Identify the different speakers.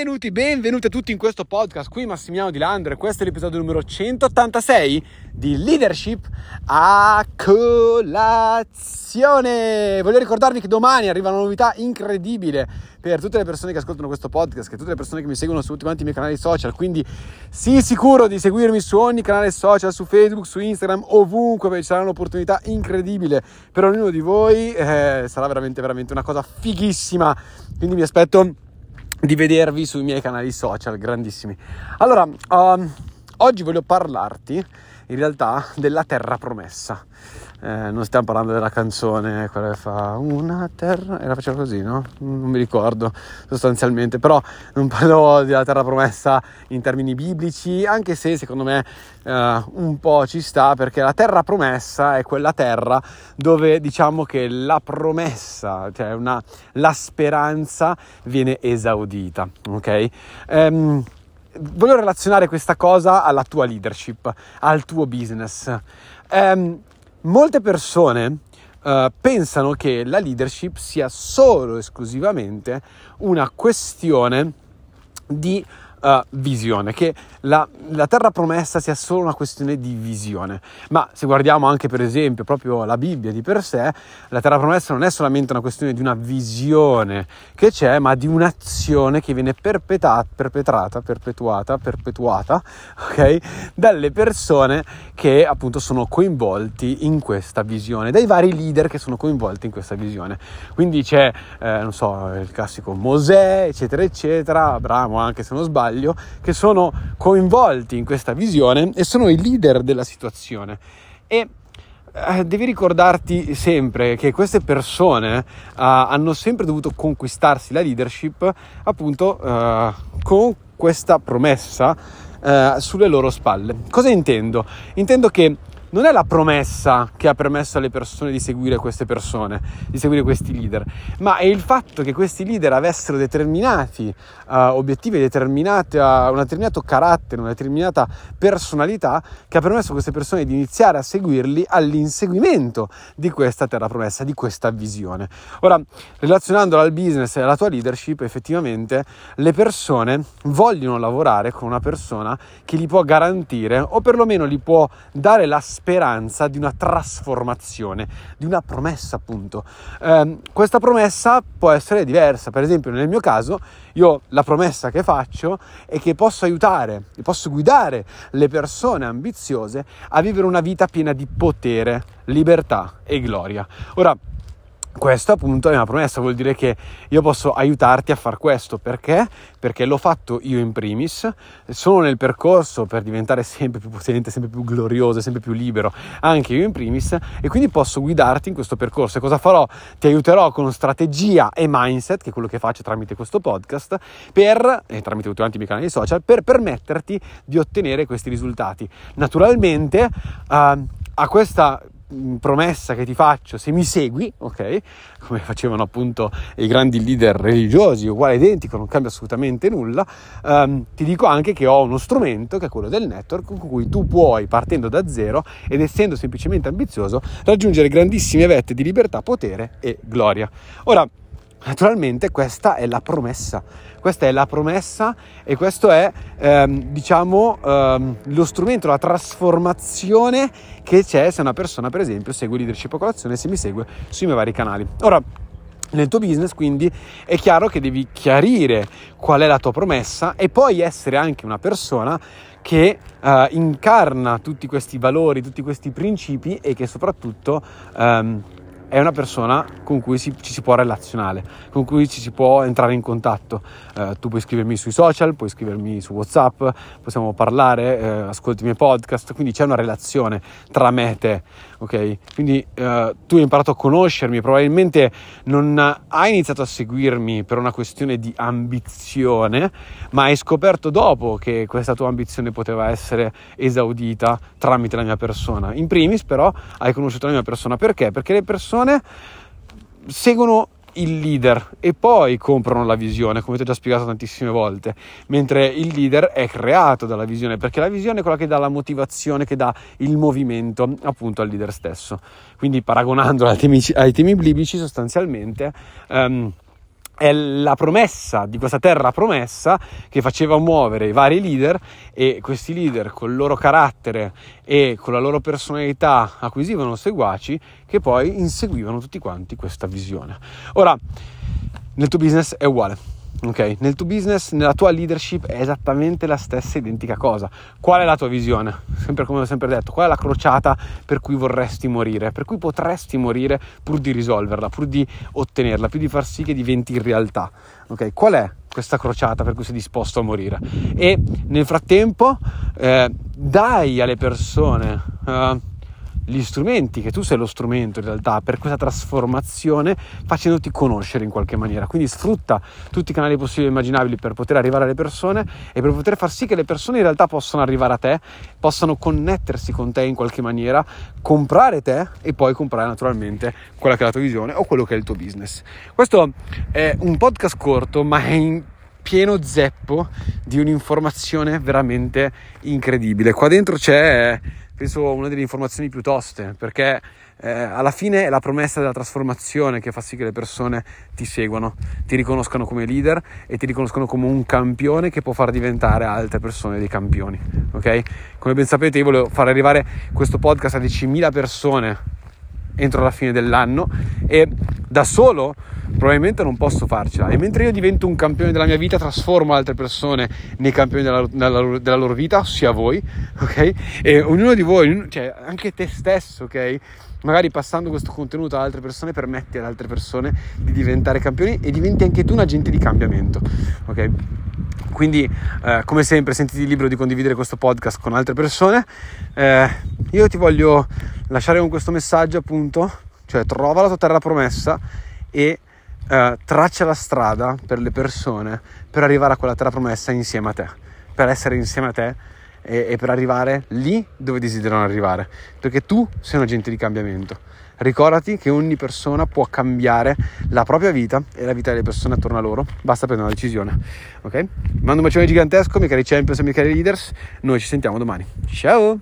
Speaker 1: Benvenuti, benvenuti a tutti in questo podcast. Qui Massimiliano Di Landre, questo è l'episodio numero 186 di Leadership a colazione. Voglio ricordarvi che domani arriva una novità incredibile per tutte le persone che ascoltano questo podcast, che tutte le persone che mi seguono su tutti quanti i miei canali social. Quindi sii sicuro di seguirmi su ogni canale social, su Facebook, su Instagram, ovunque, perché ci sarà un'opportunità incredibile per ognuno di voi. Eh, sarà veramente, veramente una cosa fighissima. Quindi mi aspetto di vedervi sui miei canali social, grandissimi. Allora, um, oggi voglio parlarti in realtà della terra promessa. Eh, non stiamo parlando della canzone, quella che fa una terra, era faceva così, no? Non mi ricordo sostanzialmente, però non parlo della terra promessa in termini biblici, anche se secondo me eh, un po' ci sta, perché la terra promessa è quella terra dove diciamo che la promessa, cioè una, la speranza viene esaudita, ok? Um, voglio relazionare questa cosa alla tua leadership, al tuo business. Um, molte persone uh, pensano che la leadership sia solo esclusivamente una questione di uh, visione, che la, la, terra promessa sia solo una questione di visione. Ma se guardiamo anche per esempio proprio la Bibbia di per sé, la terra promessa non è solamente una questione di una visione che c'è, ma di un'azione che viene perpetrata, perpetrata perpetuata, perpetuata, ok? Dalle persone che appunto sono coinvolti in questa visione, dai vari leader che sono coinvolti in questa visione. Quindi c'è, eh, non so, il classico Mosè, eccetera, eccetera, Abramo anche se non sbaglio, sbaglio, che sono coinvolti in questa visione e sono i leader della situazione. E eh, devi ricordarti sempre che queste persone uh, hanno sempre dovuto conquistarsi la leadership appunto uh, con questa promessa uh, sulle loro spalle. Cosa intendo? Intendo che non è la promessa che ha permesso alle persone di seguire queste persone, di seguire questi leader, ma è il fatto che questi leader avessero determinati uh, obiettivi, determinati, uh, un determinato carattere, una determinata personalità che ha permesso a queste persone di iniziare a seguirli all'inseguimento di questa terra promessa, di questa visione. Ora, relazionandola al business e alla tua leadership, effettivamente le persone vogliono lavorare con una persona che li può garantire o perlomeno li può dare la speranza di una trasformazione, di una promessa appunto. Eh, questa promessa può essere diversa, per esempio nel mio caso io la promessa che faccio è che posso aiutare, posso guidare le persone ambiziose a vivere una vita piena di potere, libertà e gloria. Ora, questo appunto è una promessa, vuol dire che io posso aiutarti a fare questo perché? Perché l'ho fatto io in primis, sono nel percorso per diventare sempre più potente, sempre più glorioso, sempre più libero, anche io in primis, e quindi posso guidarti in questo percorso. E cosa farò? Ti aiuterò con strategia e mindset, che è quello che faccio tramite questo podcast, per, e tramite tutti i miei canali social, per permetterti di ottenere questi risultati. Naturalmente, uh, a questa promessa che ti faccio, se mi segui, ok? Come facevano appunto i grandi leader religiosi, uguale identico, non cambia assolutamente nulla, um, ti dico anche che ho uno strumento che è quello del network con cui tu puoi, partendo da zero ed essendo semplicemente ambizioso, raggiungere grandissime vette di libertà, potere e gloria. Ora, Naturalmente questa è la promessa, questa è la promessa e questo è ehm, diciamo ehm, lo strumento, la trasformazione che c'è se una persona per esempio segue leadership a colazione se mi segue sui miei vari canali. Ora, nel tuo business quindi è chiaro che devi chiarire qual è la tua promessa e poi essere anche una persona che uh, incarna tutti questi valori, tutti questi principi e che soprattutto um, è una persona con cui si, ci si può relazionare, con cui ci si può entrare in contatto. Eh, tu puoi scrivermi sui social, puoi scrivermi su WhatsApp, possiamo parlare, eh, ascolti i miei podcast, quindi c'è una relazione tra me e te, ok? Quindi eh, tu hai imparato a conoscermi, probabilmente non hai iniziato a seguirmi per una questione di ambizione, ma hai scoperto dopo che questa tua ambizione poteva essere esaudita tramite la mia persona. In primis però hai conosciuto la mia persona perché? Perché le persone persone seguono il leader e poi comprano la visione, come ti ho già spiegato tantissime volte, mentre il leader è creato dalla visione, perché la visione è quella che dà la motivazione, che dà il movimento appunto al leader stesso. Quindi paragonandolo ai temi, ai temi biblici sostanzialmente... Um, è la promessa di questa terra promessa che faceva muovere i vari leader e questi leader col loro carattere e con la loro personalità acquisivano seguaci che poi inseguivano tutti quanti questa visione. Ora, nel tuo business è uguale Ok, nel tuo business, nella tua leadership è esattamente la stessa identica cosa. Qual è la tua visione? Sempre come ho sempre detto, qual è la crociata per cui vorresti morire, per cui potresti morire pur di risolverla, pur di ottenerla, più di far sì che diventi realtà. Ok, qual è questa crociata per cui sei disposto a morire? E nel frattempo eh, dai alle persone eh, gli strumenti, che tu sei lo strumento in realtà per questa trasformazione facendoti conoscere in qualche maniera. Quindi sfrutta tutti i canali possibili e immaginabili per poter arrivare alle persone e per poter far sì che le persone in realtà possano arrivare a te, possano connettersi con te in qualche maniera, comprare te e poi comprare naturalmente quella che è la tua visione o quello che è il tuo business. Questo è un podcast corto, ma è in pieno zeppo di un'informazione veramente incredibile. Qua dentro c'è penso una delle informazioni più toste, perché eh, alla fine è la promessa della trasformazione che fa sì che le persone ti seguano, ti riconoscano come leader e ti riconoscono come un campione che può far diventare altre persone dei campioni. Ok? Come ben sapete, io volevo far arrivare questo podcast a 10.000 persone entro la fine dell'anno e da solo probabilmente non posso farcela. E mentre io divento un campione della mia vita trasformo altre persone nei campioni della, della, della loro vita ossia voi ok? E ognuno di voi cioè anche te stesso ok? Magari passando questo contenuto ad altre persone permetti ad altre persone di diventare campioni e diventi anche tu un agente di cambiamento ok? Quindi eh, come sempre sentiti libero di condividere questo podcast con altre persone. Eh, io ti voglio lasciare con questo messaggio appunto cioè trova la tua terra promessa e eh, traccia la strada per le persone per arrivare a quella terra promessa insieme a te, per essere insieme a te e, e per arrivare lì dove desiderano arrivare, perché tu sei un agente di cambiamento. Ricordati che ogni persona può cambiare la propria vita e la vita delle persone attorno a loro, basta prendere una decisione. Ok? Mando un bacione gigantesco, miei cari champions e miei cari leaders. Noi ci sentiamo domani. Ciao!